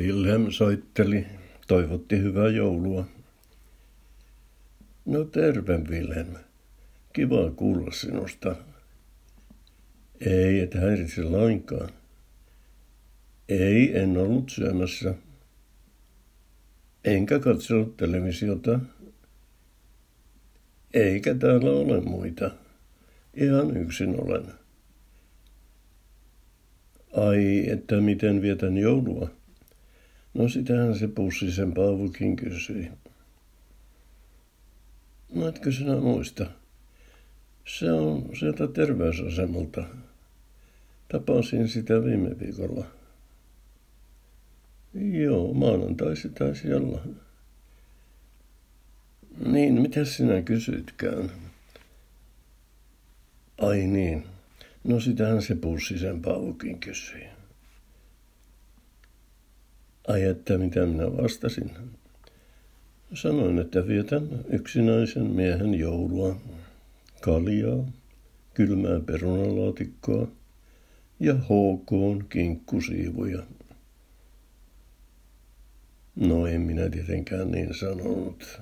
Wilhelm soitteli, toivotti hyvää joulua. No terve Wilhelm. Kiva kuulla sinusta. Ei, et häiritse lainkaan. Ei, en ollut syömässä. Enkä katsellut televisiota. Eikä täällä ole muita. Ihan yksin olen. Ai, että miten vietän joulua? No sitähän se pussisen Paavokin kysyi. No etkö sinä muista? Se on sieltä terveysasemalta. Tapasin sitä viime viikolla. Joo, maanantai se taisi olla. Niin, mitä sinä kysytkään? Ai niin. No sitähän se pussisen Paavokin kysyi. Ai että mitä minä vastasin? Sanoin, että vietän yksinäisen miehen joulua, kaljaa, kylmää perunalaatikkoa ja HK kinkkusiivuja. No en minä tietenkään niin sanonut.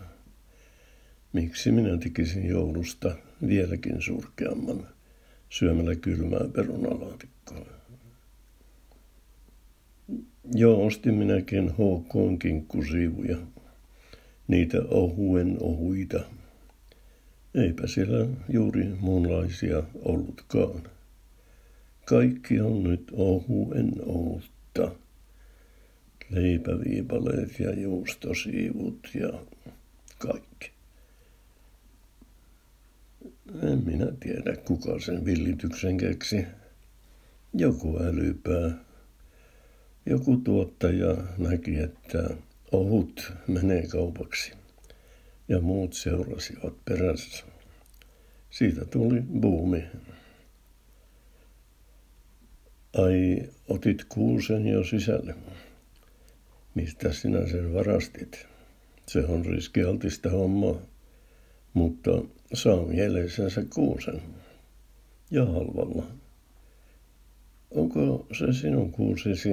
Miksi minä tekisin joulusta vieläkin surkeamman syömällä kylmää perunalaatikkoa? Joo, ostin minäkin HK kinkkusiivuja. Niitä ohuen ohuita. Eipä siellä juuri muunlaisia ollutkaan. Kaikki on nyt ohuen ohutta. Leipäviipaleet ja juustosiivut ja kaikki. En minä tiedä, kuka sen villityksen keksi. Joku älypää joku tuottaja näki, että ohut menee kaupaksi ja muut seurasivat perässä. Siitä tuli buumi. Ai, otit kuusen jo sisälle. Mistä sinä sen varastit? Se on riskialtista hommaa, mutta saa mieleisensä kuusen. Ja halvalla. Onko se sinun kuusisi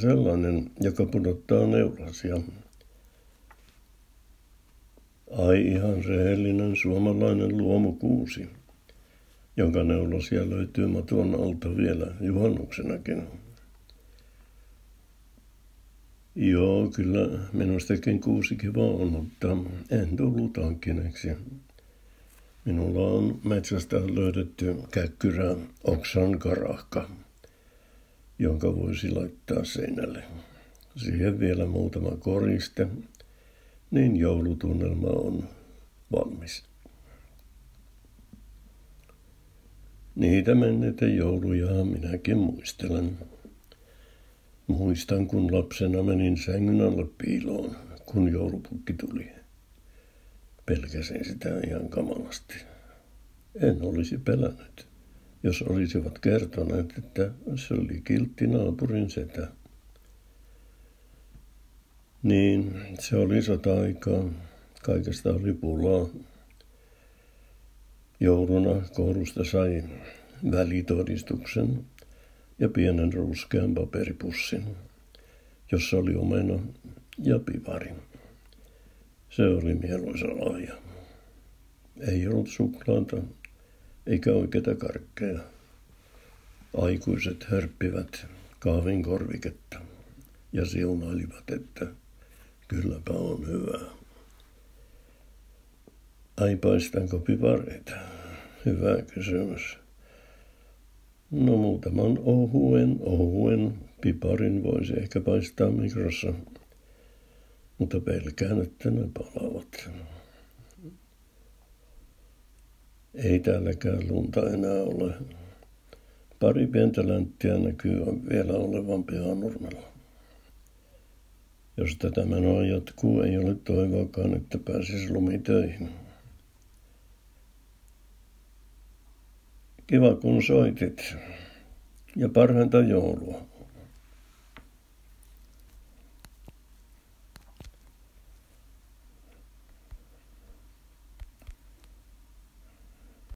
sellainen, joka pudottaa neulasia? Ai ihan rehellinen suomalainen luomukuusi, jonka neulasia löytyy maton alta vielä juhannuksenakin. Joo, kyllä minustakin kuusi kiva on, mutta en tullut hankkineeksi. Minulla on metsästä löydetty käkkyrä oksan karahka jonka voisi laittaa seinälle. Siihen vielä muutama koriste, niin joulutunnelma on valmis. Niitä menneitä jouluja minäkin muistelen. Muistan, kun lapsena menin sängyn alle piiloon, kun joulupukki tuli. Pelkäsin sitä ihan kamalasti. En olisi pelännyt jos olisivat kertoneet, että se oli kiltti naapurin setä. Niin, se oli sota-aikaa. Kaikesta oli pulaa. Jouluna koulusta sai välitodistuksen ja pienen ruskean paperipussin, jossa oli omena ja pivari. Se oli mieluisa lahja. Ei ollut suklaata, eikä oikeita karkkeja. Aikuiset hörppivät kahvin korviketta ja siunailivat, että kylläpä on hyvä. Ai paistanko pipareita? Hyvä kysymys. No muutaman ohuen, ohuen piparin voisi ehkä paistaa mikrossa, mutta pelkään, että ne palavat. Ei täälläkään lunta enää ole. Pari pientä länttiä näkyy vielä olevan pihanurmella. Jos tätä menoa jatkuu, ei ole toivoakaan, että pääsisi lumitöihin. Kiva kun soitit. Ja parhainta joulua.